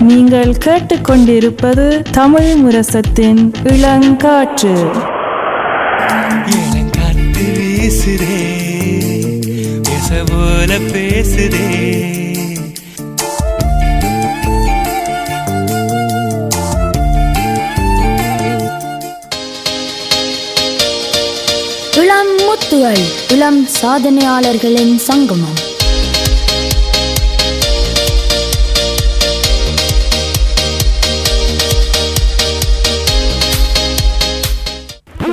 நீங்கள் கேட்டுக்கொண்டிருப்பது தமிழ் முரசத்தின் இளங்காற்று. இளங்காத்து வீசுதே போல பேசுதே. இளம் முத்துகள் இளம் சாதனையாளர்களின் சங்கமம்.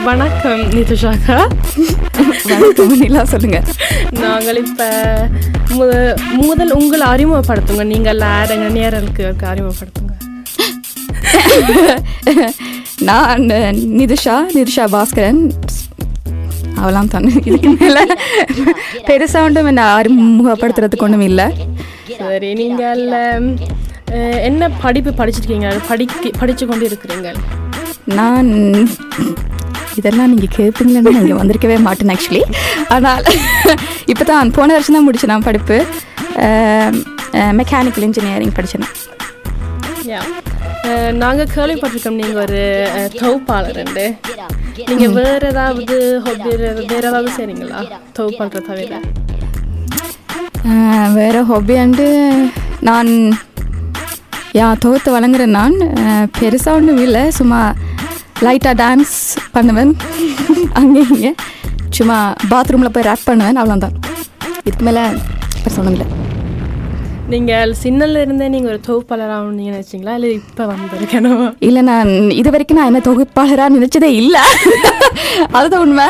வணக்கம் நிதுஷாக்கா. வணக்கம் நிலா சொல்லுங்க. நாங்கள் இப்போ முத முதல் உங்களை அறிமுகப்படுத்துங்க. நீங்கள் யாருங்க நேரலுக்கு அறிமுகப்படுத்துங்க. நான் நிதிஷா நிதிஷா பாஸ்கரன். அவளாம் தானே. இதுக்கு மேலே பெருசாக ஒன்றும் என்ன அறிமுகப்படுத்துறதுக்கு ஒன்றும் இல்லை. சரி நீங்கள் என்ன படிப்பு படிச்சிருக்கீங்க? படிக்க படித்து கொண்டு இருக்கிறீங்க நான் இதெல்லாம் நீங்கள் கேட்பீங்களேன்னு இங்கே வந்திருக்கவே மாட்டேன் ஆக்சுவலி ஆனால் இப்போ தான் போன வருஷம் தான் முடிச்சேன் நான் படிப்பு. மெக்கானிக்கல் இன்ஜினியரிங் படித்தேன் யா நாங்கள் கேள்விப்பட்டிருக்கோம் நீங்கள் ஒரு அஹ், தொகுப்பாளர் உண்டு நீங்கள் வேறு ஏதாவது ஹாபி வேறு ஏதாவது செய்றீங்களா? தொகுப்பாளரை தவிர. ஆஹ் வேற ஹாபி அண்டு நான் யா தொகுத்து வழங்குறேன் நான் பெருசாக ஒன்றும் இல்லை. சும்மா லைட்டாக டான்ஸ் பண்ணுவேன். அங்கே இங்கே. சும்மா பாத்ரூமில் போய் ரேப் பண்ணுவேன். அவ்வளோதான் இதுக்கு மேலே இல்லை. நீங்கள் சின்னல இருந்தே நீங்கள் ஒரு தொகுப்பாளர் ஆகணும்னு நினைச்சீங்களா? இல்லை இப்போ வந்திருக்கணும் இல்லை நான் இது வரைக்கும் நான் என்ன தொகுப்பாளராக நினச்சதே இல்லை. அதுதான் உண்மை.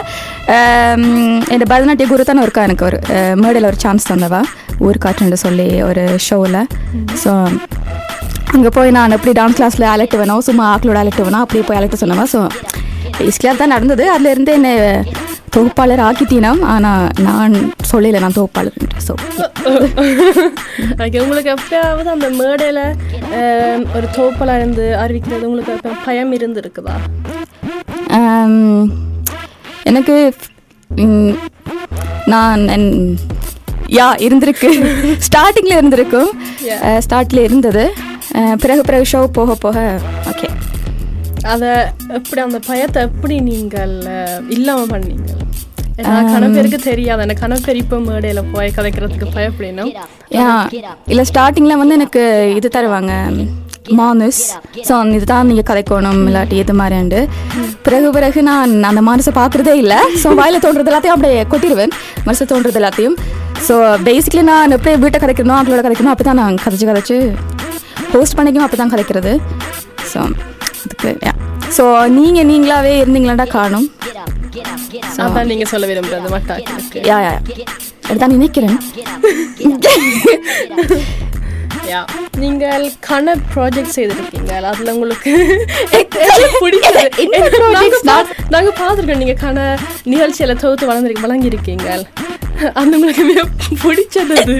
என் பரதநாட்டிய குரு தானே இருக்கா எனக்கு ஒரு மேடையில் ஒரு சான்ஸ் தந்தவா? ஊர் காற்றுன்னு சொல்லி ஒரு ஷோவில் ஸோ அங்கே போய் நான் எப்படி டான்ஸ் கிளாஸில் அலெக்ட் வேணும் சும்மா ஆக்களோட அலெக்ட் வேணும் அப்படியே போய் அலெக்ட் சொன்னவா ஸோ பேசிக்கலாக தான் நடந்தது. அதுலேருந்து என்னை தொகுப்பாளர் ஆக்கிட்டீனாம் ஆனால் நான் சொல்லலை நான் தொகுப்பாளர் ஸோ ஓகே உங்களுக்கு எப்பயாவது அந்த மேடையில் ஒரு தோப்பலாக இருந்து அறிவிக்கிறது உங்களுக்கு பயம் இருந்து இருக்குதா ஆம், எனக்கு நான் என்- யா இருந்திருக்கு. ஸ்டார்டிங்கில் இருந்திருக்கும். ஸ்டார்டில் இருந்தது. பிறகு பிறகு ஷோ போக போக ஓகே அதை எப்படி அந்த பயத்தை எப்படி நீங்கள் இல்லாமல் பண்ணீங்க? கணப்பேருக்கு தெரியாது. அந்த கணப்பேர் இப்போ மேடையில் போய் கதைக்கிறதுக்கு பயப்படினா யா இல்லை ஸ்டார்டிங்கில் வந்து எனக்கு இது தருவாங்க. மானுஸ் ஸோ இதுதான் நீங்கள் கதைக்கணும் இல்லாட்டி இது மாதிரியாண்டு பிறகு பிறகு நான் அந்த மானுஸை பார்க்குறதே இல்லை. ஸோ வாயில் தோன்றது எல்லாத்தையும் அப்படியே கொட்டிடுவேன். மனசு தோன்றது எல்லாத்தையும். ஸோ பேசிக்கலி நான் எப்படி வீட்டை கதைக்கணும் அவங்களோட கதைக்கணும் அப்படி தான் நான் கதைச்சு கதைச்சு போஸ்ட் பண்ணிக்கும் அப்படி தான் கதைக்கிறது ஸோ அதுக்கு ஸோ நீங்கள் நீங்களாவே இருந்தீங்களாண்டா காணும். அதான் நீங்கள் சொல்ல விரும்புறது மட்டாக்களுக்கு யா யா அதுதான் நினைக்கிறேன். யா நீங்கள் கண ப்ராஜெக்ட் செய்திருக்கீங்க அதில் உங்களுக்கு பிடிச்சது? நாங்கள் பார்த்துருக்கோம். நீங்கள் கண நிகழ்ச்சியில் தொகுத்து வளர்ந்துருக்கு வழங்கியிருக்கீங்க அந்த உங்களுக்கு பிடிச்சது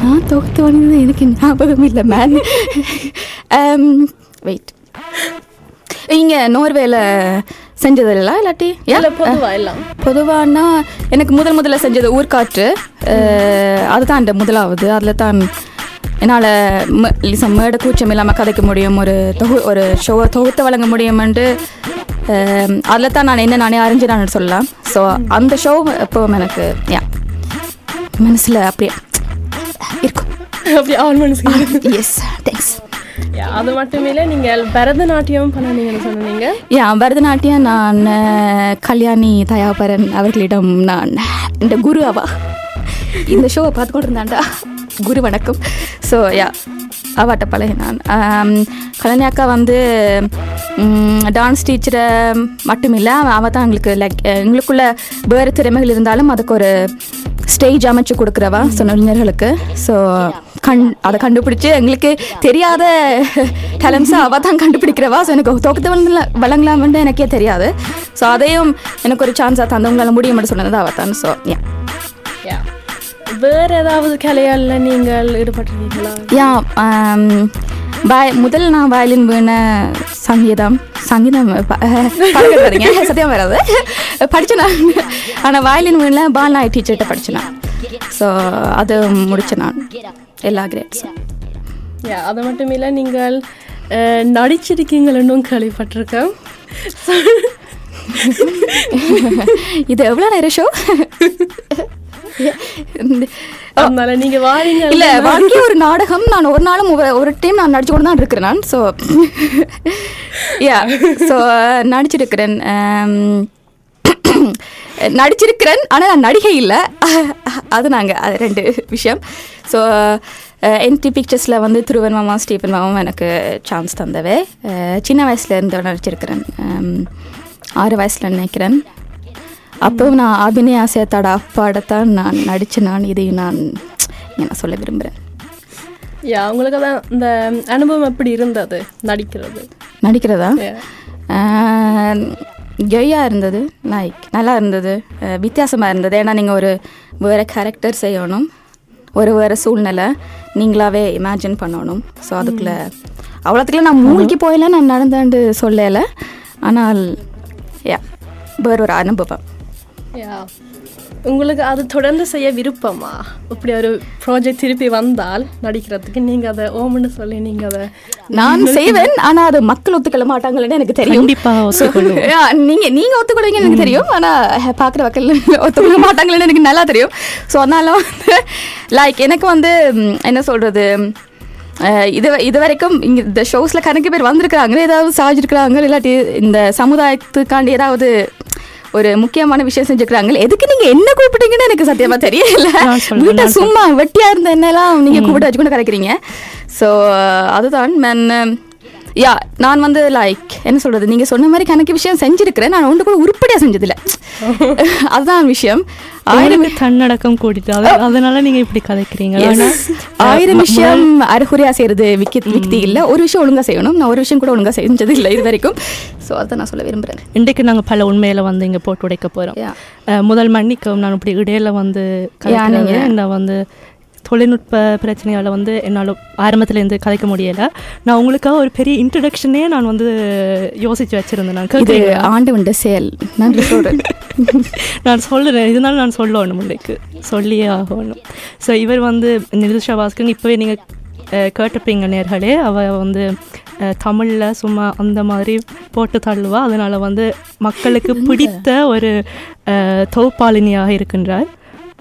நான் தொகுத்து வந்தது எனக்கு ஞாபகம் இல்லை மேன் வெயிட் இங்கே நோர்வேல செஞ்சது இல்லை இல்லாட்டி இல்லை பொதுவாக எல்லாம் பொதுவானா எனக்கு முதல் முதல்ல செஞ்சது ஊர்காற்று அதுதான் அந்த முதலாவது அதில் தான் என்னால் மேடை கூச்சம் இல்லாமல் கதைக்க முடியும் ஒரு தொகு ஒரு ஷோவை தொகுத்து வழங்க முடியுமென்று அதில் தான் நான் என்ன நானே அறிஞ்சு நான் சொல்லலாம் ஸோ அந்த ஷோ எப்பவும் எனக்கு யா மனசில் அப்படியே இருக்கும். அப்படி ஆல் மனசுக்கு எஸ் தேங்க்ஸ் அது மட்டும் இல்லை நீங்கள் பரதநாட்டியம் பண்ணீங்கன்னு சொன்னீங்க? யா பரதநாட்டியம் நான் கல்யாணி தயாபரன் அவர்களிடம் நான் இந்த குரு அவா. இந்த ஷோவை பார்த்து கொண்டு இருந்தாண்டா குரு வணக்கம். ஸோ யா அவாட்ட பழகி நான். ஆம், கல்யாணி அக்கா வந்து டான்ஸ் டீச்சரை மட்டும் இல்லை அவள் தான் எங்களுக்கு லைக் எங்களுக்குள்ள வேறு திறமைகள் இருந்தாலும் அதுக்கு ஒரு ஸ்டேஜ் அமைச்சு கொடுக்குறவா? சொன்னர்களுக்கு ஸோ கண் அதை கண்டுபிடிச்சி எங்களுக்கு தெரியாத டேலண்ட்ஸை அவள் தான் கண்டுபிடிக்கிறவா? ஸோ எனக்கு தொகுத்து வந்து வழங்கலாம்னு எனக்கே தெரியாது. ஸோ அதையும் எனக்கு ஒரு சான்ஸாக தந்தவங்களால முடியும்னு சொன்னது அவள் தான். ஸோ யா யா வேறு ஏதாவது கலையால் நீங்கள் ஈடுபட்டிருக்கீங்களா? யா வய முதல் நான் வயலின் வீண சங்கீதம் சங்கீதம் பழகிறீங்க சத்தியம் வராது. படித்தேன் நான். ஆனால் வயலின் வீணில் பால்நாய் டீச்சர்கிட்ட படித்தேன் ஸோ அது முடித்தேன் நான். எல்லா கிரேட்ஸும் யா அது மட்டும் இல்லை நீங்கள் அஹ், நடிச்சிருக்கீங்களன்னும் கேள்விப்பட்டிருக்கேன். இது எவ்வளோ நேரம் ஷோ அதனால நீங்க வாரீங்க இல்ல வாழ்க்கை ஒரு நாடகம். நான் ஒரு நாளும் ஒரு- டைம் நான் நடிச்சு கொண்டு தான் இருக்கிறேன் நான். ஸோ யா ஸோ நடிச்சிருக்கிறேன். ஆம், நடிச்சிருக்கிறேன். ஆனால் நான் நடிகை இல்லை. அது நாங்கள் அது ரெண்டு விஷயம். ஸோ என்டி பிக்சர்ஸில் வந்து திருவன் மாமா ஸ்டீபன் மாமாவும் எனக்கு சான்ஸ் தந்தவே. அஹ், சின்ன வயசுல இருந்து நடிச்சிருக்கிறேன். ஆம், ஆறு வயசில் நினைக்கிறேன். அப்போ நான் அபிநய ஆசையத்தோட அப்பாடத்தான் நான் நடித்து நான் இதையும் நான் நான் சொல்ல விரும்புகிறேன் யா உங்களுக்கு அதான் இந்த அனுபவம் எப்படி இருந்தது நடிக்கிறது? நடிக்கிறதா? Yeah. ஜொய்யா இருந்தது லைக் நல்லா இருந்தது வித்தியாசமாக இருந்தது. ஏன்னா நீங்கள் ஒரு வேறு கேரக்டர் செய்யணும் ஒரு வேறு சூழ்நிலை நீங்களாவே இமேஜின் பண்ணணும். ஸோ அதுக்குள்ளே அவ்வளோத்துக்குள்ள நான் மூழ்கி போயில நான் நடந்தாண்டு சொல்லலை. ஆனால் யா வேற ஒரு அனுபவம். உங்களுக்கு அது தொடர்ந்து செய்ய விருப்பமா? இப்படி ஒரு ப்ராஜெக்ட் திருப்பி வந்தால் நடிக்கிறதுக்கு நீங்க அதை ஓமன்னு சொல்லி நீங்க அதை நான் செய்வேன் ஆனா அது மக்கள் ஒத்துக்கொள்ள மாட்டாங்கன்னு எனக்கு தெரியும். நீங்க நீங்க ஒத்துக்கொள்வீங்கன்னு எனக்கு தெரியும் ஆனா பாக்குற மக்கள் ஒத்துக்கொள்ள மாட்டாங்கன்னு எனக்கு நல்லா தெரியும். ஸோ அதனால வந்து லைக் எனக்கு வந்து என்ன சொல்றது இது இது வரைக்கும் இங்க இந்த ஷோஸ்ல கணக்கு பேர் வந்திருக்கிறாங்க ஏதாவது சாதிச்சிருக்கிறாங்க இல்லாட்டி இந்த சமுதாயத்துக்காண்டி ஏதாவது ஒரு முக்கியமான விஷயம் செஞ்சுக்கிறாங்க. எதுக்கு நீங்க என்ன கூப்பிட்டீங்கன்னு எனக்கு சத்தியமா தெரியல. வீட்டை சும்மா வெட்டியா இருந்த என்னெல்லாம் நீங்க கூப்பிட்டு வச்சுக்கொண்டு கரைக்கிறீங்க. ஸோ அதுதான் மேன் யா நான் வந்து லைக் என்ன சொல்றது? நீங்க சொன்ன மாதிரி கணக்கு விஷயம் செஞ்சிருக்கிறேன். நான் ஒன்று கூட உருப்படியா செஞ்சதில்ல. அதுதான் விஷயம். ஆயிரம் தன்னடக்கம் கூட்டிட்டு அது- அதனால நீங்க இப்படி கதைக்கிறீங்க. ஆயிரம் விஷயம் அரைகுறையா செய்யறது விக்கி விக்தி இல்ல. ஒரு விஷயம் ஒழுங்கா செய்யணும். நான் ஒரு விஷயம் கூட ஒழுங்கா செஞ்சது இல்லை இது வரைக்கும். ஸோ அதை நான் சொல்ல விரும்புறேன். இன்றைக்கு நாங்க பல உண்மையில வந்து இங்க போட்டு உடைக்க போறோம். முதல் மன்னிக்கவும். நான் இப்படி இடையில வந்து நான் வந்து தொழில்நுட்ப பிரச்சனையால வந்து என்னால் ஆரம்பத்துல இருந்து கதைக்க முடியல. நான் உங்களுக்காக ஒரு பெரிய இன்ட்ரடக்ஷனே நான் வந்து யோசிச்சு வச்சிருந்தேன். நான் இது கேட்குறீங்களா? ஆண்டவன் செயல். நன்றி சொல்றேன் நான் சொல்லுறேன் இதனால நான் சொல்லணும் உங்களுக்கு. சொல்லியே ஆகணும். ஸோ இவர் வந்து நிதிஷா பாஸ்கர் இப்போவே நீங்கள் கேட்டிருப்பீங்க நேர்களே. அவ வந்து தமிழில் சும்மா அந்த மாதிரி போட்டு தள்ளுவா. அதனால் வந்து மக்களுக்கு பிடித்த ஒரு தொகுப்பாளினியாக இருக்கின்றார்.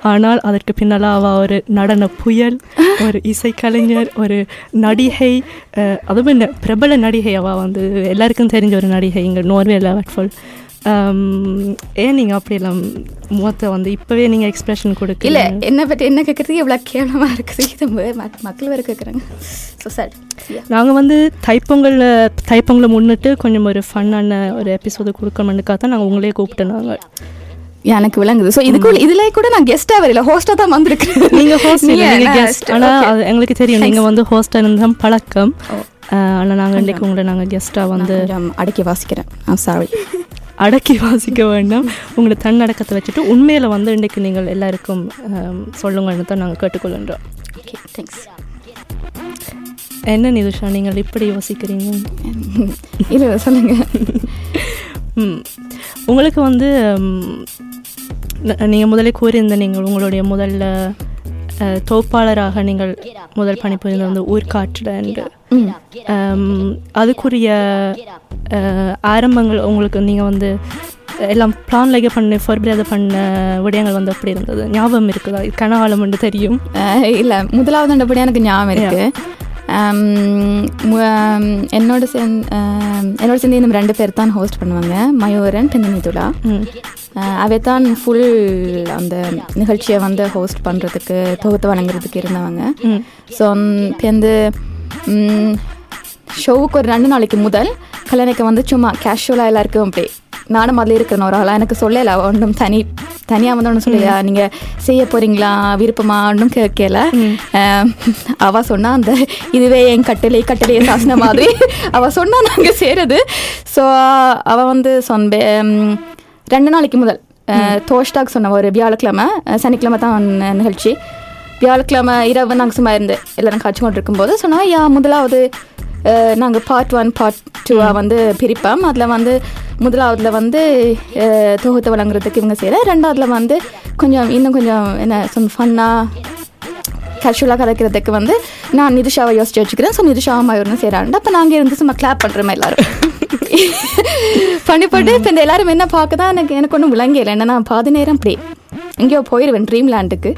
ஆனால் அதற்கு பின்னால் அவள் ஒரு நடன புயல் ஒரு இசைக்கலைஞர் ஒரு நடிகை அதுவும் என்ன பிரபல நடிகை அவள் வந்து எல்லாருக்கும் தெரிஞ்ச ஒரு நடிகை இங்கே நோர்வேல வட்ஃபுல் ஏன் நீங்கள் அப்படி எல்லாம் முகத்தை வந்து இப்போவே நீங்கள் எக்ஸ்பிரஷன் இல்ல கொடுக்கல என்ன பற்றி என்ன கேட்கறதுக்கு எவ்வளவு கேவலமா இருக்குது. இது மக்கள் வேற கேட்குறாங்க ஸோ சார் நாங்கள் வந்து தைப்பொங்கலில் தைப்பொங்கலை முன்னிட்டு கொஞ்சம் ஒரு ஃபன்னான ஒரு எபிசோடு கொடுக்கணும்னுக்காக தான் நாங்கள் உங்களே கூப்பிட்டோம் நாங்கள் எனக்கு விளங்குது. ஸோ இதுக்குள்ள இதுல கூட நான் கெஸ்டா வரல ஹோஸ்டா தான் வந்திருக்கேன் நீங்க ஹோஸ்ட் நீங்க நீங்க கெஸ்ட். ஆனா எங்களுக்கு தெரியும். நீங்க வந்து ஹோஸ்டா இருந்தா பழக்கம். அஹ், ஆனா நாங்க இன்னைக்கு உங்களை நாங்க கெஸ்டா வந்து அடக்கி வாசிக்கிறேன். சாரி அடக்கி வாசிக்க வேண்டாம். உங்களை தன்னடக்கத்தை வச்சுட்டு உண்மையில வந்து இன்னைக்கு நீங்கள் எல்லாருக்கும் அஹ், சொல்லுங்கன்னு தான் நாங்க கேட்டுக்கொள்கின்றோம். ஓகே தேங்க்ஸ் என்ன நிதுஷா நீங்கள் இப்படி யோசிக்கிறீங்க? இது சொல்லுங்க. ம். உங்களுக்கு வந்து ம், ந- நீங்க முதலே கூறியிருந்த நீங்கள் உங்களுடைய முதல்ல அஹ், தொகுப்பாளராக நீங்கள் முதல் பணிபுரிந்த வந்து ஊர்காற்றில் என்று அதுக்குரிய ஆரம்பங்கள் உங்களுக்கு நீங்கள் வந்து எல்லாம் பிளான்லேயே பண்ண ஃபர்பிரேத பண்ண விடயங்கள் வந்து அப்படி இருந்தது? ஞாபகம் இருக்குதா? கனகாலம் என்று தெரியும். இல்ல முதலாவது அண்டபடி எனக்கு ஞாபகம் இருக்கு. அம், மு- அம், என்னோட சேர்ந்து என்னோட சேர்ந்து இன்னும் ரெண்டு பேர் தான் ஹோஸ்ட் பண்ணுவாங்க. மயூரன் பிந்தனிதுலா. அவை தான் ஃபுல் அந்த நிகழ்ச்சியை வந்து ஹோஸ்ட் பண்ணுறதுக்கு தொகுத்து வழங்குறதுக்கு இருந்தவங்க. ஸோ வந்து ஷோவுக்கு ஒரு ரெண்டு நாளைக்கு முதல் கல்யாணிக்கு வந்து சும்மா கேஷுவலாக எல்லாருக்கும் அப்படி நானும் அதில் இருக்கிற ஒரு ஆளாக எனக்கு சொல்லல ஒன்றும் தனி தனியாக வந்து ஒன்றும் சொல்லையா நீங்கள் செய்ய போகிறீங்களா விருப்பமா? ஒன்றும் கேட்கல அவள் சொன்னா அந்த இதுவே என் கட்டளை கட்டளையை சாசன மாதிரி. அவள் சொன்னா நாங்கள் செய்கிறது ஸோ அவள் வந்து ம், ரெண்டு நாளைக்கு முதல். தோஷ்டாக் சொன்ன ஒரு வியாழக்கிழமை சனிக்கிழமை தான் நிகழ்ச்சி. வியாழக்கிழமை இரவு நாங்கள் சும்மா இருந்து எல்லாரும் காட்சி கொண்டு இருக்கும்போது சொன்னால் யா முதலாவது நாங்கள் பார்ட் ஒன் பார்ட் டூவாக வந்து பிரிப்போம். அதில் வந்து முதலாவதுல வந்து தொகுத்து வழங்குறதுக்கு இவங்க செய்கிறேன் ரெண்டாவதுல வந்து கொஞ்சம் இன்னும் கொஞ்சம் என்ன சொன்ன ஃபன்னாக கேஷுவலாக கதைக்கிறதுக்கு வந்து நான் நிதிஷாவை யோசிச்சு வச்சுக்கிறேன். ஸோ நிதிஷாவும் மயூர்னு செய்கிறாங்க அப்போ நாங்கள் இருந்து சும்மா கிளாப் பண்ணுறோமே எல்லாரும். பண்ணி போட்டு இப்போ இந்த எல்லாரும் என்ன பார்க்க தான் எனக்கு எனக்கு ஒன்றும் விளங்கல என்ன நான் பாதி நேரம் அப்படி எங்கேயோ போயிடுவேன் ட்ரீம் லேண்டுக்கு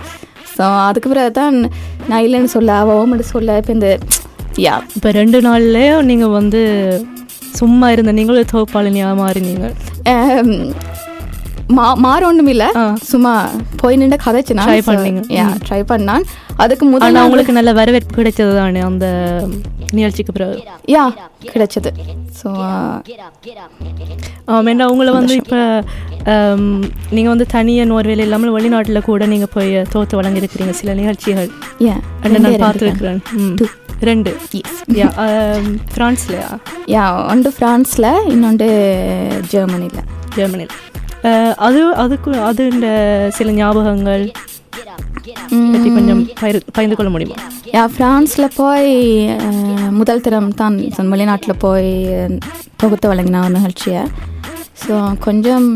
ஸோ அதுக்கு பிறகு தான் நான் இல்லைன்னு சொல்ல அவ ஓமட்டு சொல்ல இப்போ இந்த யா இப்போ ரெண்டு நாள்லயே நீங்கள் வந்து சும்மா இருந்த நீங்களும் தொகுப்பாளினியாக மாறினீங்க. மாற ஒன்றும் இல்லை. சும்மா போய் நின்று கதைச்சு Try பண்ணீங்க. யா ட்ரை பண்ணான். அதுக்கு முதல் ஆனால் நாள் உங்களுக்கு நல்ல வரவேற்பு கிடைச்சது தானே அந்த நிகழ்ச்சிக்கு பிறகு? யா கிடைச்சது. ஸோ ஆமாம் உங்களை வந்து இப்போ நீங்கள் வந்து தனியாக நோர்வேல இல்லாமல் வெளிநாட்டில் கூட நீங்கள் போய் தோத்து வழங்கியிருக்கிறீங்க சில நிகழ்ச்சிகள். யா ரெண்டு நான் பார்த்துருக்குறேன். ரெண்டு. யா ஃப்ரான்ஸ்லையா? யா ஒன்று ஃப்ரான்ஸில் இன்னொன்று ஜெர்மனியில் ஜெர்மனியில் அது அதுக்கு அது இந்த சில ஞாபகங்கள் பற்றி கொஞ்சம் பகிர்ந்து கொள்ள முடியுமா? யா ஃப்ரான்ஸில் போய் முதல் தரம் தான் வெளிநாட்டில் போய் தொகுத்து வழங்கின ஒரு நிகழ்ச்சியை. ஸோ கொஞ்சம்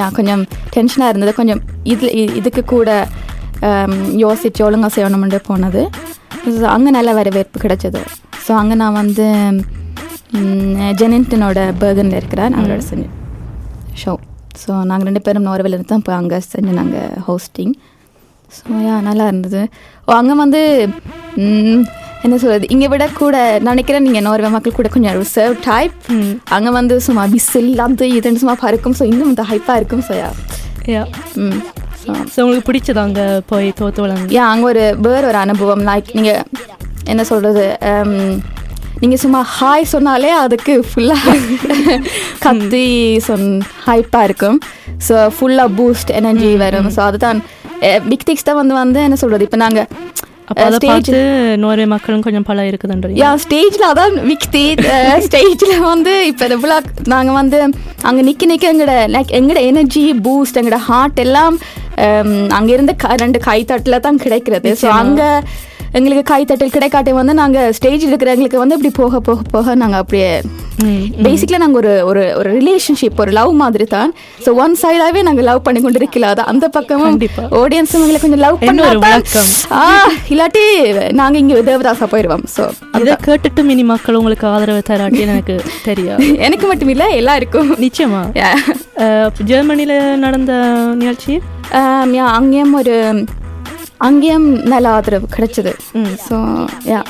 யா கொஞ்சம் டென்ஷனாக இருந்தது. கொஞ்சம் இதில் இதுக்கு கூட யோசிச்சு ஒழுங்காக செய்யணும்னு போனது. அங்கே நல்ல வரவேற்பு கிடைச்சது. ஸோ அங்கே நான் வந்து ஜெனின்டனோட பர்கனில் இருக்கிறேன். அவரோட செஞ்ச ஷோ ஸோ நாங்கள் ரெண்டு பேரும் நோர்வேல இருந்து தான் இப்போ அங்கே செஞ்சு நாங்கள் ஹோஸ்டிங் ஸோ யா நல்லா இருந்தது. ஓ அங்கே வந்து என்ன சொல்கிறது இங்கே விட கூட நினைக்கிறேன் நீங்கள் நோர்வே மக்கள் கூட கொஞ்சம் ரிசர்வ் டைப் அங்கே வந்து சும்மா விசில் அது இதுன்னு சும்மா பறக்கும். ஸோ இன்னும் இந்த ஹைப்பாக இருக்கும். ஸோ யா யா ம் ஸோ உங்களுக்கு பிடிச்சது அங்கே போய் தோத்து வழங்கி யா அங்கே ஒரு வேற ஒரு அனுபவம். லைக் நீங்கள் என்ன சொல்கிறது நீங்கள் சும்மா ஹாய் சொன்னாலே அதுக்கு ஃபுல்லாக கத்தி சொன் ஹைப்பாக இருக்கும். ஸோ ஃபுல்லாக பூஸ்ட் எனர்ஜி வரும். ஸோ அதுதான். பிக் திக்ஸ் தான் வந்து வந்து என்ன சொல்கிறது இப்போ நாங்கள் பார்த்து நோர்வே மக்களும் கொஞ்சம் பல இருக்குதுன்றீங்க. யா ஸ்டேஜில் அதான் விக்தி ஸ்டேஜில் வந்து இப்போ விழா நாங்கள் வந்து அங்கே நிற்க நிற்க எங்களோட லைக் எங்களோட எனர்ஜி பூஸ்ட் எங்களோட ஹார்ட் எல்லாம் அங்கே இருந்து க ரெண்டு கைத்தட்டில் தான் கிடைக்கிறது. ஸோ அங்கே எங்களுக்கு கைத்தட்டல் கிடைக்காட்டி வந்து நாங்கள் ஸ்டேஜில் இருக்கிறவங்களுக்கு வந்து இப்படி போக போக போக நாங்கள் அப்படியே பேசிக்கலாக நாங்கள் ஒரு ஒரு ஒரு ரிலேஷன்ஷிப் ஒரு லவ் மாதிரி தான். ஸோ ஒன் சைடாகவே நாங்கள் லவ் பண்ணி கொண்டு இருக்கலாம் அது அந்த பக்கமும். ஆடியன்ஸும் எங்களை கொஞ்சம் லவ் என்ன ஒரு பண்ணி விளக்கம். ஆ இல்லாட்டி நாங்கள் இங்கே தேவதாசா போயிடுவோம் ஸோ இதை கேட்டுட்டு மினி மக்கள் உங்களுக்கு ஆதரவு தராட்டின்னு எனக்கு தெரியாது. எனக்கு மட்டும் இல்லை எல்லாருக்கும். நிச்சயமா. ஜெர்மனியில் நடந்த நிகழ்ச்சி? அங்கேயும் ஒரு அங்கேயும் நல்ல ஆதரவு கிடைச்சது. ஸோ யா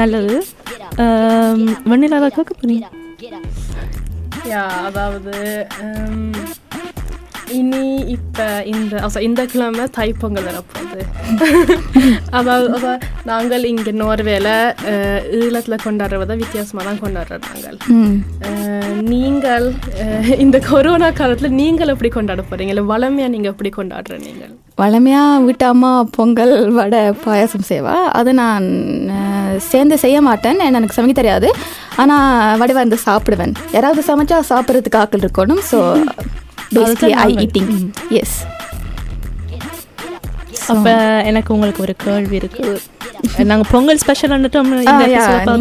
நல்லது. வெண்ணிலா அதை கேட்க போறீங்க? யா அதாவது ஹம், இனி இப்போ இந்த also இந்த கிழமை தைப்பொங்கல் வரப்போகுது அதாவது அதாவது நாங்கள் இங்கே நோர்வேல ஈழத்தில் கொண்டாடுறதை வித்தியாசமாக தான் கொண்டாடுறோம் நாங்கள் நீங்கள் இந்த கொரோனா காலத்தில் நீங்கள் எப்படி கொண்டாட போறீங்க இல்லை வளமையாக நீங்கள் எப்படி கொண்டாடுற நீங்கள் வளமையாக வீட்டு அம்மா பொங்கல் வடை பாயாசம் செய்வா அது நான் சேர்ந்து செய்ய மாட்டேன் எனக்கு சமைக்க தெரியாது ஆனால் வடை வந்து சாப்பிடுவேன் யாராவது சமைச்சா சாப்பிட்றதுக்கு ஆக்கள் இருக்கணும் so basically I eating yes அப்ப எனக்கு உங்களுக்கு ஒரு கேள்வி இருக்கு. நாங்க பொங்கல் ஸ்பெஷல் வந்துட்டோம்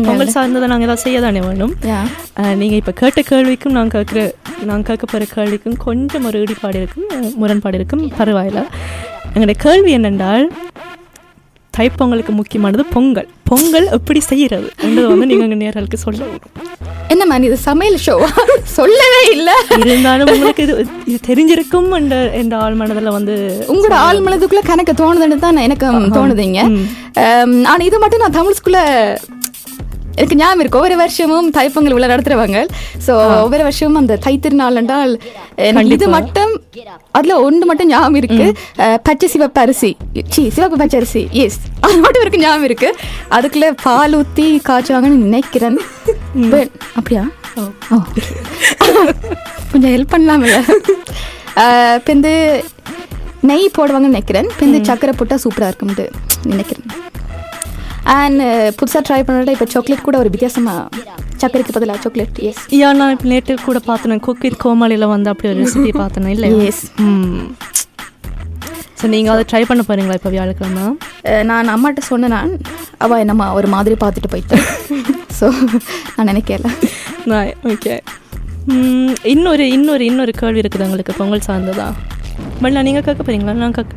பொங்கல் சார்ந்ததை நாங்க ஏதாவது செய்ய தானே வேணும்? யா அஹ், நீங்க இப்ப கேட்ட கேள்விக்கும் நான் கேட்குற நான் கேட்க போற கேள்விக்கும் கொஞ்சம் ஒரு ஈடுபாடு இருக்கும் முரண்பாடு இருக்கும். பரவாயில்ல. எங்களுடைய கேள்வி என்னென்றால் தைப்பொங்கலுக்கு முக்கியமானது பொங்கல். பொங்கல் எப்படி செய்யறது? என்றது வந்து நீங்க எங்க நேர்களுக்கு சொல்ல என்ன மேம் இது சமையல் ஷோ சொல்லவே இல்லை. இருந்தாலும் உங்களுக்கு இது இது தெரிஞ்சிருக்கும் என்ற என்ற ஆள் மனதில் வந்து உங்களோட ஆள் மனதுக்குள்ள கணக்கு தோணுதுன்னு தான் எனக்கு தோணுதுங்க. ஆனால் இது மட்டும் நான் தமிழ் ஸ்கூல்ல எனக்கு ஞாபகம் இருக்கு. ஒவ்வொரு வருஷமும் தைப்பொங்கல் விழா நடத்துறவங்க. ஸோ ஒவ்வொரு வருஷமும் அந்த தைத்திருநாள் என்றால் இது மட்டும் அதுல ஒன்று மட்டும் ஞாபகம் இருக்கு. பச்சை சிவப்பு அரிசி. சி சிவப்பு பச்சை அரிசி. எஸ் அது மட்டும் இருக்கு ஞாபகம் இருக்கு. அதுக்குள்ள பால் ஊற்றி காய்ச்சுவாங்கன்னு நினைக்கிறேன். அப்படியா? கொஞ்சம் ஹெல்ப் பண்ணலாம்ல. இப்போ நெய் போடுவாங்கன்னு நினைக்கிறேன். இப்போ சக்கரை போட்டால் சூப்பராக இருக்கும்ட்டு நினைக்கிறேன். அண்ட் புதுசாக ட்ரை பண்ணுறத இப்போ சாக்லேட் கூட ஒரு வித்தியாசமாக சக்கரைக்கு பதிலாக சாக்லேட் எஸ் ஐயா நான் இப்போ நேற்று கூட பார்த்தேன் குக் வித் கோமாளியில் வந்து அப்படி ஒரு ரெசிபி பார்த்தேன் இல்லை. ம். ஸோ நீங்கள் அதை ட்ரை பண்ண போறீங்களா இப்போ வியாழக்கிழமை? நான் அம்மாட்ட சொன்னேன் நான். அவள் என்னம்மா ஒரு மாதிரி பார்த்துட்டு போயிட்டேன் ஸோ நான் நினைக்கல. ஓகே இன்னொரு இன்னொரு இன்னொரு கேள்வி இருக்குது உங்களுக்கு பொங்கல் சார்ந்ததா? மல்லா நீங்கள் கேட்க போறீங்களா? நான் கேட்க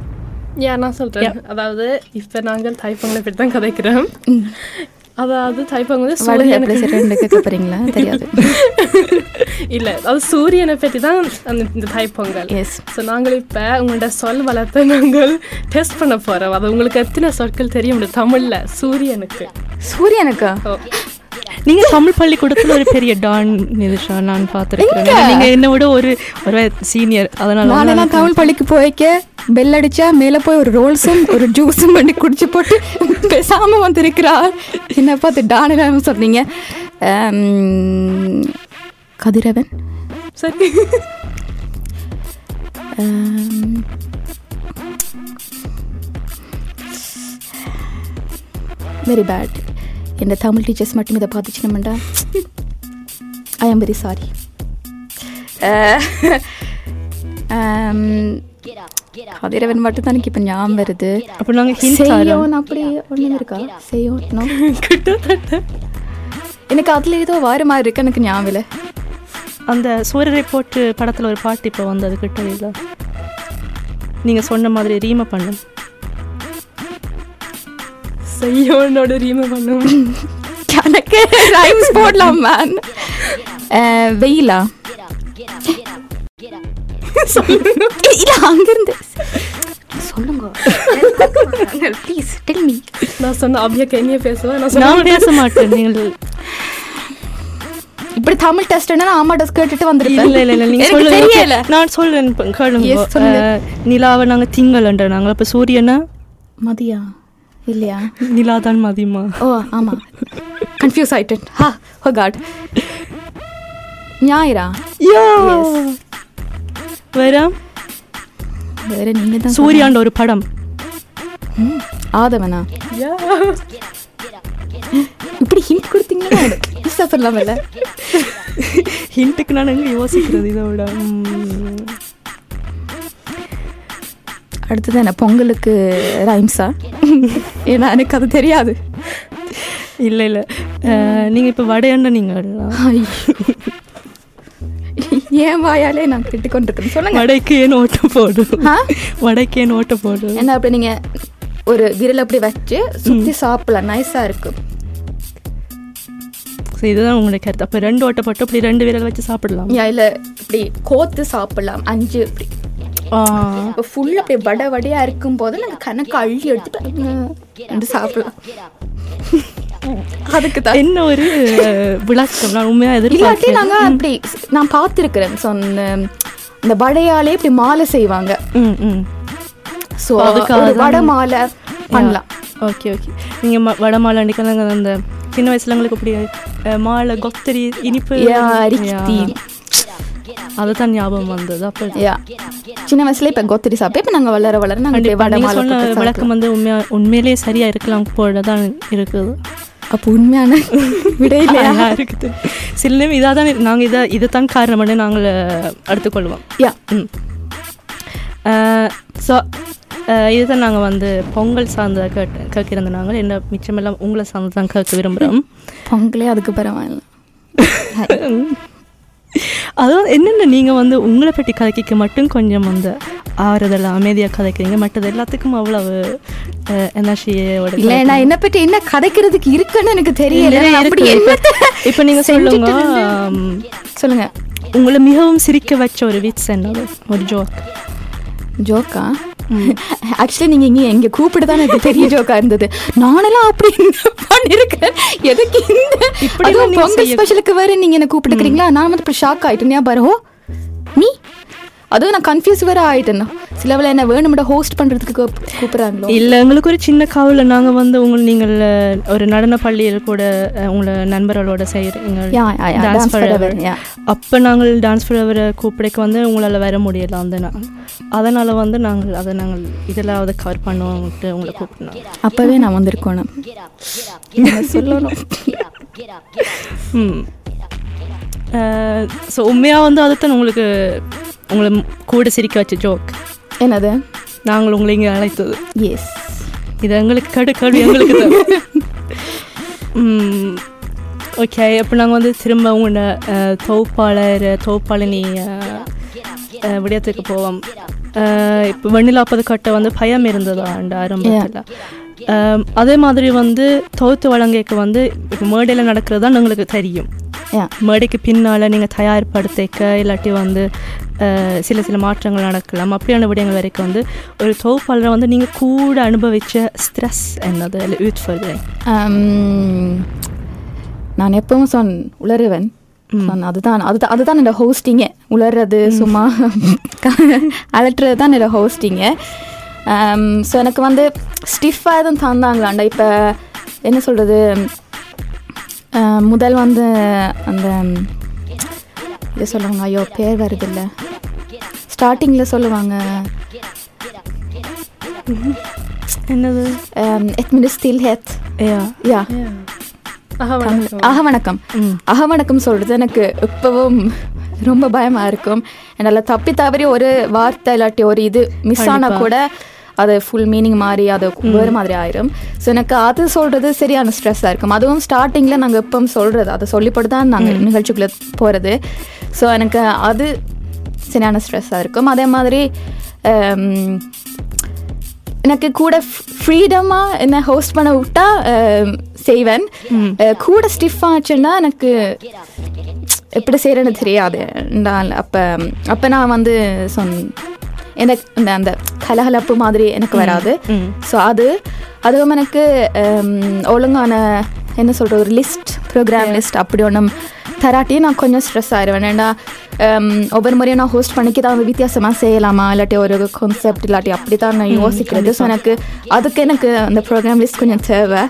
ஏன் நான் சொல்றேன் அதாவது இப்ப நாங்கள் தைப்பொங்கலை பற்றி தான் கதைக்கிறோம் அதாவது தைப்பொங்கல் வந்து சூரியனுக்கு தெரியாது. இல்ல அது சூரியனை பற்றி தான் அந்த இந்த தைப்பொங்கல் எஸ் ஸோ நாங்கள் இப்போ உங்களோட சொல் வளத்தை நாங்கள் டெஸ்ட் பண்ண போறோம். அது உங்களுக்கு எத்தனை சொற்கள் தெரிய முடியும் தமிழ்ல சூரியனுக்கு. சூரியனுக்கா? ஓ நீங்கள் தமிழ் பள்ளிக்கூடத்தில் ஒரு பெரிய டான் நிதிஷா நான் பார்த்துருக்கேன் நீங்கள் என்னை விட ஒரு ஒரு சீனியர் அதனால நானெல்லாம் தமிழ் பள்ளிக்கு போய்க்க பெல் அடிச்சா மேலே போய் ஒரு ரோல்ஸும் ஒரு ஜூஸும் பண்ணி குடிச்சு போட்டு பேசாம வந்திருக்கிறா என்ன பார்த்து சொல்றீங்க ஆம், கதிரவன். சரி. வெரி பேட் என் தமிழ் டீச்சர்ஸ் மட்டும் இதை பார்த்துச்சுனமெண்டா ஐ ஆம் வெரி சாரி கதிரவன் மட்டும் தான் எனக்கு இப்போ ஞாபகம் வருது அப்போ நாங்கள் செய்யோன் அப்படி ஒன்றும் இருக்கா செய்யோன். கிட்டத்தட்ட எனக்கு அதுல ஏதோ வார மாதிரி இருக்கு எனக்கு ஞாபகம் இல்லை அந்த சூரரை போட்டு படத்தில் ஒரு பாட்டு இப்போ வந்தது கிட்ட இல்லை நீங்கள் சொன்ன மாதிரி ரீமை பண்ணும் செய்யோனோட ரீமை பண்ணும் எனக்கு ரைம்ஸ் போடலாம் மேன் வெயிலா? இல்ல அங்கிருந்து. சொல்லுங்க. ப்ளீஸ் டெல் மீ நான் சொன்ன அபியக்க என்னைய பேசுவேன் நான் பேச மாட்டேன் நீங்கள் இப்படி தமிழ் டெஸ்ட் நான் ஆமா டெஸ்ட் கேட்டுட்டு வந்திருப்பேன். இல்ல இல்ல நீங்க சொல்லுங்க. நான் சொல்றேன் கேளுங்க. நிலாவை நாங்க திங்கள்ன்ற நாங்க அப்ப சூரியனா? மதியா? இல்லையா? நிலா தான் மதியமா ஓ ஆமா. கன்ஃபியூஸ் ஆயிட்டேன். ஹா ஓ காட் ஞாயிறா? வேற? வேற நீங்க தான் சூர்யாண்ட ஒரு படம். ஆதவனா. இப்படி ஹிண்ட் கொடுத்தீங்கன்னா சொல்லலாம்ல ஹிண்ட்டுக்கு நான் எங்க யோசிக்கிறது இதை விட உம், அடுத்தது என்ன பொங்கலுக்கு ரைம்ஸா ஏன்னா எனக்கு அது தெரியாது. இல்ல இல்ல. அஹ், நீங்க இப்ப வடையண்ட நீங்க ஐயோ. ஏன் வாயாலே நான் திட்டு கொண்டிருக்கேன் சொல்லுங்க. வடைக்கு ஓட்ட போடும்? வடைக்கு ஓட்ட போடும்? என்ன அப்படி நீங்க ஒரு விரல் அப்படி வச்சு சுத்தி சாப்பிடலாம். நைஸா இருக்கும் So, இதுதான் உங்களுடைய கருத்து. அப்ப ரெண்டு ஓட்ட போட்டு அப்படி ரெண்டு விரல் வச்சு சாப்பிடலாம். இல்ல இப்படி கோத்து சாப்பிடலாம். அஞ்சு இப்படி. இப்போ ஃபுல் அப்படி வடை வடையா இருக்கும் போது நாங்க கணக்கு அள்ளி எடுத்துட்டு சாப்பிடலாம். அதுக்கு தான். என்ன ஒரு விளக்கம் நான் உண்மையா இல்லாட்டி எதிர்பார்க்கிறேன் நாங்க அப்படி நான் பார்த்துருக்கிறேன். சொன்ன இந்த வடையாலே இப்படி மாலை செய்வாங்க. ம் ம். ஸோ தான் வடை மாலை பண்ணலாம். ஓகே ஓகே நீங்கள் ம வடை மாலை அன்றைக்கி நாங்கள் அந்த சின்ன வயசுல எங்களுக்கு இப்படி அஹ், மாலை கொத்தரி இனிப்பு. அதுதான் ஞாபகம் வந்தது. அப்போ சின்ன வயசுல இப்ப கொத்தரி சாப்பிட்டு இப்ப நாங்க வளர வளர நாங்க இப்படி கண்டிப்பா. வடை நீங்க மாலை சொன்ன விளக்கம். வந்து உண்மையா உண்மையிலேயே சரியா இருக்கலாம் போல தான் இருக்குது. அப்ப உண்மையான விட இல்லையா இருக்குது. சில நேரம் இதாக தான் நாங்கள் இதை இதை தான் காரணம்னு நாங்கள் எடுத்துக்கொள்வோம் யா ம். ஸோ இதுதான் நாங்கள் வந்து பொங்கல் சார்ந்த கேட்டு கேட்கிருந்த நாங்கள் என்ன மிச்சமெல்லாம் உங்களை சார்ந்து தான் கேட்க விரும்புகிறோம் பொங்கலே அதுக்கு பரவாயில்ல. அதாவது என்னென்ன நீங்கள் வந்து உங்களை பற்றி கதைக்க மட்டும் கொஞ்சம் வந்து ஆறுதல் அமைதியாக கதைக்கிறீங்க மற்றது எல்லாத்துக்கும் அவ்வளவு எனர்ஜியோட இல்ல நான் என்ன பற்றி என்ன கதைக்கிறதுக்கு இருக்குன்னு எனக்கு தெரியல. அப்படி இப்போ நீங்கள் சொல்லுங்க. சொல்லுங்க. உங்களை மிகவும் சிரிக்க வச்ச ஒரு விட்ஸ் என்னது ஒரு ஜோக் ஜோக்கா ஆக்சுவலி நீங்க இங்க எங்க கூப்பிட்டு தான் எனக்கு பெரிய ஜோக்கா இருந்தது. நானெல்லாம் அப்படி என்ன பண்ணிருக்கேன். எதுக்கு இந்த இப்படி பொங்கல் ஸ்பெஷலுக்கு வேற நீங்க என்ன கூப்பிட்டுக்கிறீங்களா? நான் வந்து இப்படி ஷாக் ஆயிட்டேன். ஞாபகம் நீ அதுவும் நான் கன்ஃபியூஸ் வேற ஆயிட்டேன். சிலவில் என்ன வேணும்ட ஹோஸ்ட் பண்றதுக்கு கூப்- கூப்பிடுறாங்களோ? இல்லை எங்களுக்கு ஒரு சின்ன கவலை நாங்கள் வந்து உங்களை நீங்கள் ஒரு நடன பள்ளியில் கூட உங்களை நண்பர்களோட செய்கிறீங்க டான்ஸ் யா. அப்போ நாங்கள் டான்ஸ் ஃபரவரை கூப்பிடைக்கு வந்து உங்களால் வர முடியல அந்த நாள். அதனால் வந்து நாங்கள் அதை நாங்கள் இதெல்லாம் கவர் பண்ணுவோம்ட்டு உங்களை கூப்பிட்டோம் அப்பவே நான் வந்திருக்கணும் என்ன சொல்லணும். ம். ஸோ உண்மையாக வந்து அதுதான் உங்களுக்கு உங்களை கூட சிரிக்க வச்ச ஜோக் என்னது? நாங்கள் உங்களை இங்கே அழைத்தது. எஸ் இது எங்களுக்கு கடு கேள்வி எங்களுக்கு ஓகே இப்போ நாங்கள் வந்து திரும்ப உங்களோட தொகுப்பாளர் தொகுப்பாளினி விடயத்துக்கு போவோம். இப்போ வெண்ணிலாப்பது கட்ட வந்து பயம் இருந்ததா அந்த ஆரம்பத்தில்? அதே மாதிரி வந்து தொகுத்து வழங்கிக்க வந்து இப்போ மேடையில் நடக்கிறது தான் உங்களுக்கு தெரியும். மேடைக்கு பின்னால் நீங்கள் தயார்படுத்திக்க இல்லாட்டி வந்து சில சில மாற்றங்கள் நடக்கலாம். அப்படியான விடயங்கள் வரைக்கும் வந்து ஒரு தொகுப்பாளரை வந்து நீங்கள் கூட அனுபவிச்ச ஸ்ட்ரெஸ் என்னது? இல்லை யூத்ஃபுல் Um, நான் எப்பவும் சொன் உளறுவன். சொன்ன அதுதான் அதுதான் அதுதான் என்னோட ஹோஸ்டிங்கே உளறது சும்மா அலட்டுறது தான் என்னோட ஹோஸ்டிங்கு ஸோ எனக்கு வந்து ஸ்டிஃபாக எதுவும் தந்தாங்களாண்டா? இப்போ என்ன சொல்கிறது முதல் வந்து அந்த இது சொல்லுவாங்க ஐயோ பேர் வருது இல்லை ஸ்டார்டிங்கில் சொல்லுவாங்க. என்னது? எத் மினிட் ஸ்டில் ஹெத் யா அக வணக்கம் அக வணக்கம் சொல்றது எனக்கு இப்பவும் ரொம்ப பயமா இருக்கும். என்னால் தப்பி தவறி ஒரு வார்த்தை இல்லாட்டி ஒரு இது மிஸ் ஆனா கூட அது ஃபுல் மீனிங் மாறி அது வேறு மாதிரி ஆயிரும். ஸோ எனக்கு அது சொல்றது சரியான ஸ்ட்ரெஸ்ஸாக இருக்கும். அதுவும் ஸ்டார்டிங்கில் நாங்கள் எப்பவும் சொல்றது அதை சொல்லிப்பட்டு தான் நாங்கள் நிகழ்ச்சிக்குள்ளே போகிறது ஸோ எனக்கு அது சரியான ஸ்ட்ரெஸ்ஸாக இருக்கும். அதே மாதிரி எனக்கு கூட ஃப்ரீடமாக என்ன ஹோஸ்ட் பண்ண விட்டா செய்வேன். கூட ஸ்டிஃப் ஆச்சுன்னா எனக்கு எப்படி செய்கிறேன்னு தெரியாது. நான் அப்போ அப்போ நான் வந்து சொன் எனக்கு அந்த கலகலப்பு மாதிரி எனக்கு வராது. ஸோ அது அதுவும் எனக்கு ஒழுங்கான என்ன சொல்கிற ஒரு லிஸ்ட் ப்ரோக்ராம் லிஸ்ட் அப்படி ஒன்றும் தராட்டி நான் கொஞ்சம் ஸ்ட்ரெஸ் ஆயிடுவேன் ஏன்னா ஒவ்வொரு முறையும் நான் ஹோஸ்ட் பண்ணிக்க தான் வித்தியாசமாக செய்யலாமா? இல்லாட்டி ஒரு கான்செப்ட் இல்லாட்டி அப்படி தான் நான் யோசிக்கிறது. ஸோ எனக்கு அதுக்கு எனக்கு அந்த ப்ரோக்ராம் லிஸ்ட் கொஞ்சம் தேவை.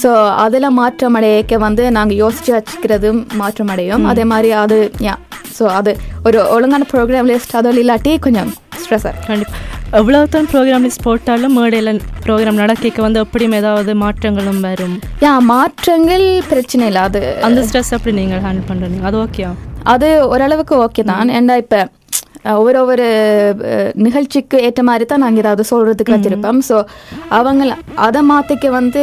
ஸோ அதில் மாற்றம் அடையக்க வந்து நாங்கள் யோசித்து வச்சுக்கிறதும் மாற்றம் அடையும். அதே மாதிரி அது யா ஸோ அது ஒரு ஒழுங்கான ப்ரோக்ராம் லிஸ்ட் அதில் இல்லாட்டி கொஞ்சம் ஸ்ட்ரெஸ்ஸாக கண்டிப்பாக எவ்வளோ தான் ப்ரோக்ராம் லிஸ்ட் போட்டாலும் மேடையில் ப்ரோக்ராம் நடக்க வந்து எப்படியும் ஏதாவது மாற்றங்களும் வரும். யா மாற்றங்கள் பிரச்சனை இல்லை. அது அந்த ஸ்ட்ரெஸ் எப்படி நீங்கள் ஹேண்டில் பண்ணுறீங்க அது ஓகேயா அது ஓரளவுக்கு ஓகே தான். ஏன்னா இப்போ ஒவ்வொரு ஒவ்வொரு அஹ், நிகழ்ச்சிக்கு ஏற்ற மாதிரி தான் நாங்கள் ஏதாவது சொல்கிறதுக்கு வச்சிருப்போம். ஸோ அவங்க அதை மாற்றிக்க வந்து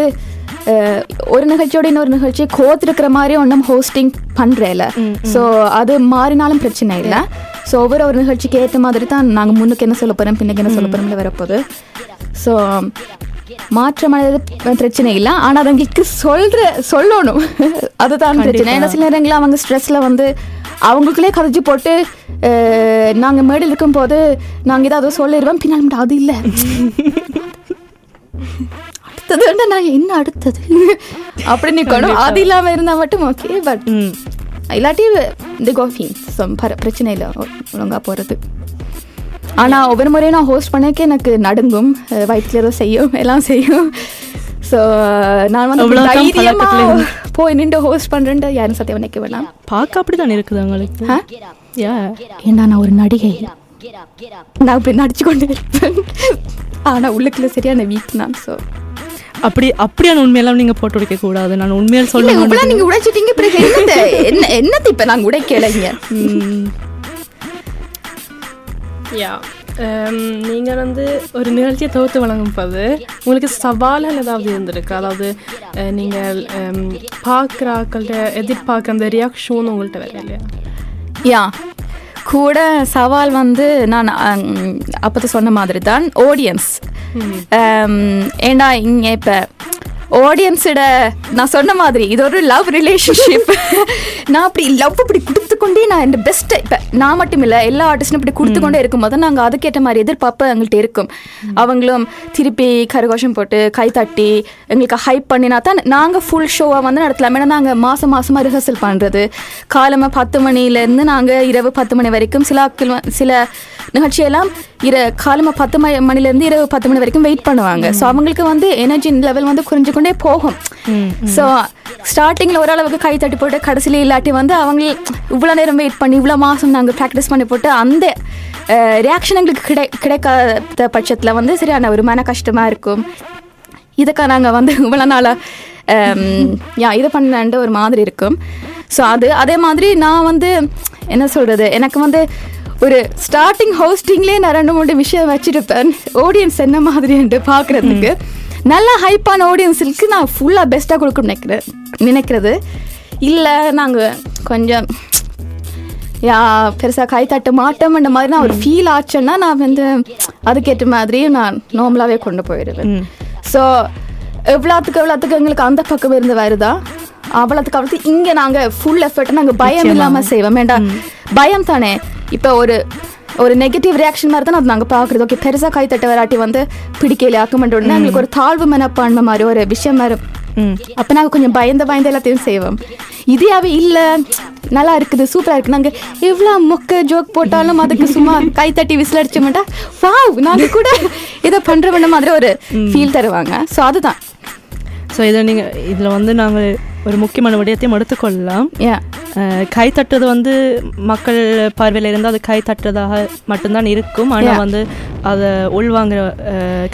ஒரு நிகழ்ச்சியோட இன்னொரு நிகழ்ச்சி கோத்திருக்கிற மாதிரி ஒன்றும் ஹோஸ்டிங் பண்ணுறேல ஸோ அது மாறினாலும் பிரச்சனை இல்லை. ஸோ ஒவ்வொரு ஒரு நிகழ்ச்சிக்கு ஏற்ற மாதிரி தான் நாங்கள் முன்னுக்கு என்ன சொல்ல போகிறோம் பின்னுக்கு என்ன சொல்ல போகிறோம்னு வரப்போகுது. ஸோ மாற்றமடைறது பிரச்சனை இல்லை. ஆனால் அவங்களுக்கு சொல்ற சொல்லணும். அதுதான் பிரச்சனை. ஏன்னா சில நேரங்களில் அவங்க ஸ்ட்ரெஸ்ல வந்து அவங்களுக்குள்ளே கதைச்சு போட்டு அஹ், நாங்க மேடையில் இருக்கும்போது நாங்க ஏதாவது சொல்லிடுவோம் பின்னாடி அது இல்லை. அடுத்தது நான் என்ன அடுத்தது? அப்படி நிற்கணும் அது இல்லாம இருந்தா மட்டும் ஓகே பட் இல்லாட்டி இந்த கோஃபின் ஸோ பிரச்சனை இல்லை. ஒழுங்கா போகிறது ஆனால் ஒவ்வொரு முறையும் நான் ஹோஸ்ட் பண்ணக்கே எனக்கு நடுங்கும். ஏதோ செய்யும். எல்லாம் செய்யும். ஸோ நான் வந்து அவ்வளவுதான் தைரியமா பழக்கத்துல போய் நின்று ஹோஸ்ட் பண்ணுறேன்ட்டு யாரும் சத்தியம் நினைக்க வேணாம். பார்க்க அப்படி தான் இருக்குது? யா ஏன்னா நான் ஒரு நடிகை. நான் இப்படி நடிச்சு கொண்டு ஆனால் உள்ளுக்குள்ள சரியான வீக் நான் ஸோ அப்படி அப்படியான உண்மையெல்லாம் நீங்கள் போட்டு உடைக்க கூடாது. நான் உண்மையாக இல்லை சொல்லுவேன் இவ்வளோ நீங்கள் உடைச்சிட்டீங்க பிறகு என்னத்தை என்ன என்னத்தை இப்போ நாங்கள் உடைக்கலைங்க? யா நீங்கள் வந்து ஒரு நிகழ்ச்சியை தொகுத்து வழங்கும் போது உங்களுக்கு சவால்கள் ஏதாவது இருந்திருக்கு? அதாவது நீங்கள் பார்க்குறாக்கள்கிட்ட எதிர்பார்க்குற அந்த ரியாக்ஷன் உங்கள்கிட்ட வேற இல்லையா? யா கூட சவால் வந்து நான் அப்போ சொன்ன மாதிரி தான் ஆடியன்ஸ் Um, ஏன்னா இங்கே இப்போ ஆடியன்ஸோட நான் சொன்ன மாதிரி இது ஒரு லவ் ரிலேஷன்ஷிப் நான் அப்படி லவ் இப்படி கொடுத்துக்கொண்டே நான் இந்த பெஸ்ட்டை இப்போ நான் மட்டும் இல்லை எல்லா ஆர்டிஸ்டும் இப்படி கொடுத்துக்கொண்டே இருக்கும்போது நாங்கள் அதுக்கேற்ற மாதிரி எதிர்பார்ப்பு எங்கள்கிட்ட இருக்கும். அவங்களும் திருப்பி கரகோஷம் போட்டு கை தட்டி எங்களுக்கு ஹைப் பண்ணினா தான் நாங்கள் ஃபுல் ஷோவை வந்து நடத்தலாம். ஏன்னா நாங்கள் மாதம் மாதமாக ரிஹர்சல் பண்ணுறது காலமாக பத்து மணிலேருந்து நாங்கள் இரவு பத்து மணி வரைக்கும் சில சில நிகழ்ச்சியெல்லாம் இர காலமாக பத்து மணி மணிலேருந்து இரவு பத்து மணி வரைக்கும் வெயிட் பண்ணுவாங்க. ஸோ அவங்களுக்கு வந்து எனர்ஜி லெவல் வந்து குறைஞ்சு கொண்டே போகும். ஸோ ஸ்டார்டிங்கில் ஓரளவுக்கு கை தட்டி போட்டு கடைசியில் இல்லாட்டி வந்து அவங்க இவ்வளோ நேரம் வெயிட் பண்ணி இவ்வளோ மாதம் நாங்கள் ப்ராக்டிஸ் பண்ணி போட்டு அந்த ரியாக்ஷன் எங்களுக்கு கிடை கிடைக்காத பட்சத்தில் வந்து சரியான ஒரு மன கஷ்டமாக இருக்கும். இதுக்காக நாங்கள் வந்து இவ்வளோ நாளாக யா இது பண்ணன்ற ஒரு மாதிரி இருக்கும். ஸோ அது அதே மாதிரி நான் வந்து என்ன சொல்கிறது எனக்கு வந்து ஒரு ஸ்டார்டிங் ஹோஸ்டிங்லேயே நான் ரெண்டு மூணு விஷயம் வச்சுருப்பேன். ஆடியன்ஸ் என்ன மாதிரின்ட்டு பார்க்குறதுக்கு நல்ல ஹைப்பான ஆடியன்ஸுக்கு நான் ஃபுல்லாக பெஸ்ட்டாக கொடுக்க நினைக்கிறேன். நினைக்கிறது. இல்லை நாங்கள் கொஞ்சம் யா பெருசாக கை தட்ட மாட்டோம்ன்ற மாதிரி நான் ஒரு ஃபீல் ஆச்சுன்னா நான் வந்து அதுக்கேற்ற மாதிரி நான் நார்மலாகவே கொண்டு போயிடுவேன். ஸோ எவ்வளோத்துக்கு எவ்வளோத்துக்கு எங்களுக்கு அந்த பக்கம் இருந்து வருதா? அவ்வளோத்துக்கு அவ்வளோத்துக்கு இங்கே நாங்கள் ஃபுல் எஃபர்ட் நாங்கள் பயம் இல்லாமல் செய்வோம். வேண்டாம் பயம் தானே? இப்போ ஒரு ஒரு நெகட்டிவ் ரியாக்ஷன் மாதிரி தான் அது நாங்கள் பார்க்குறது. ஓகே பெருசாக கை தட்ட வராட்டி வந்து பிடிக்கல ஆக்கமெண்ட் உடனே எங்களுக்கு ஒரு தாழ்வு மனப்பான்மை மாதிரி ஒரு விஷயம் மாதிரி. அப்போ நாங்கள் கொஞ்சம் பயந்து பயந்து எல்லாத்தையும் செய்வோம். இதையாவே இல்லை. நல்லா இருக்குது சூப்பராக இருக்குது. நாங்கள் எவ்வளோ மொக்க ஜோக் போட்டாலும் அதுக்கு சும்மா கை தட்டி விசில் அடிச்ச மாட்டா. வாவ் நாங்கள் கூட இதை பண்ணுறவன மாதிரி ஒரு ஃபீல் தருவாங்க. ஸோ அதுதான். ஸோ இதை நீங்கள் இதில் வந்து நாங்கள் ஒரு முக்கியமான விடயத்தையும் எடுத்துக்கொள்ளலாம். கை தட்டுறது வந்து மக்கள் பார்வையில் இருந்து அது கை தட்டுறதாக மட்டும்தான் இருக்கும் ஆனால். வந்து அதை உள்வாங்குற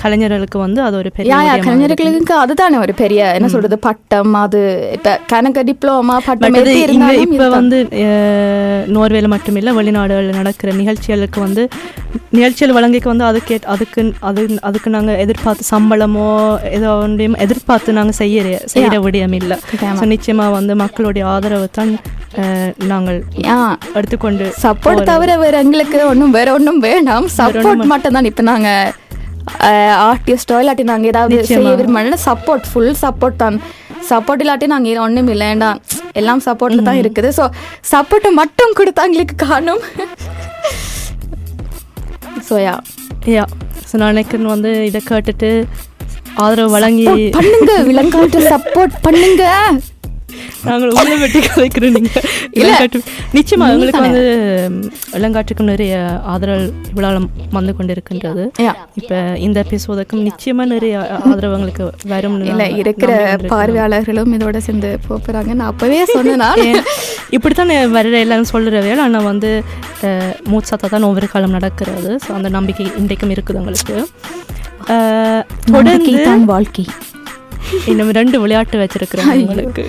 கலைஞர்களுக்கு வந்து அது ஒரு பெரிய. கலைஞர்களுக்கு அதுதானே ஒரு பெரிய என்ன சொல்றது பட்டம் அது இப்போ கணக்கு டிப்ளமா பட்டம் இப்போ. வந்து நோர்வேல மட்டுமில்லை வெளிநாடுகளில் நடக்கிற நிகழ்ச்சிகளுக்கு வந்து நிகழ்ச்சிகள் வழங்கிக்கு வந்து அதுக்கு அதுக்கு அது அதுக்கு நாங்கள் எதிர்பார்த்து சம்பளமோ ஏதோ ஒன்றையும் எதிர்பார்த்து நாங்கள் செய்யற செய்கிற விடயம் இல்லை ஆமா. ஸோ நிச்சயமாக வந்து மக்களுடைய ஆதரவு தான் நாங்கள் எடுத்துக்கொண்டு சப்போர்ட் தவிர வேற எங்களுக்கு ஒன்றும் வேற ஒன்றும் வேண்டாம். சப்போர்ட் மட்டும் தான் இப்போ நாங்கள் ஆர்டிஸ்டோ இல்லாட்டி நாங்கள் ஏதாவது செய்ய விரும்பினா சப்போர்ட் ஃபுல் சப்போர்ட் தான். சப்போர்ட் இல்லாட்டி நாங்கள் ஒன்றும் இல்லைண்டா எல்லாம் சப்போர்ட்டில் தான் இருக்குது. ஸோ சப்போர்ட்டை மட்டும் கொடுத்தா எங்களுக்கு காணும். ஸோ யா யா ஸோ நான் நினைக்கிறேன் வந்து இதை கேட்டுட்டு ஆதரவு வழங்கி பண்ணுங்க விலங்காட்டு சப்போர்ட் பண்ணுங்க. நாங்கள் உங்களை வெட்டி கலைக்கிறோம் நீங்கள் இளங்காட்டு நிச்சயமா எங்களுக்கு வந்து ம், இளங்காட்டுக்கும் நிறைய ஆதரவு விழாலம் வந்து கொண்டிருக்கின்றது. இப்போ இந்த எபிசோதுக்கும் நிச்சயமா நிறைய ஆதரவு எங்களுக்கு வரும் இல்லை இருக்கிற பார்வையாளர்களும் இதோட சேர்ந்து போகிறாங்க நான் அப்போவே சொன்னேன் இப்படித்தான் வர்ற எல்லாரும் சொல்கிறவே ஆனால் வந்து மூச்சாத்தா தான் ஒவ்வொரு காலம் நடக்கிறது. ஸோ அந்த நம்பிக்கை இன்றைக்கும் இருக்குது உங்களுக்கு அஹ், தொடர்ந்து வாழ்க்கை. இன்னும் ரெண்டு விளையாட்டு வச்சிருக்கிறேன் உங்களுக்கு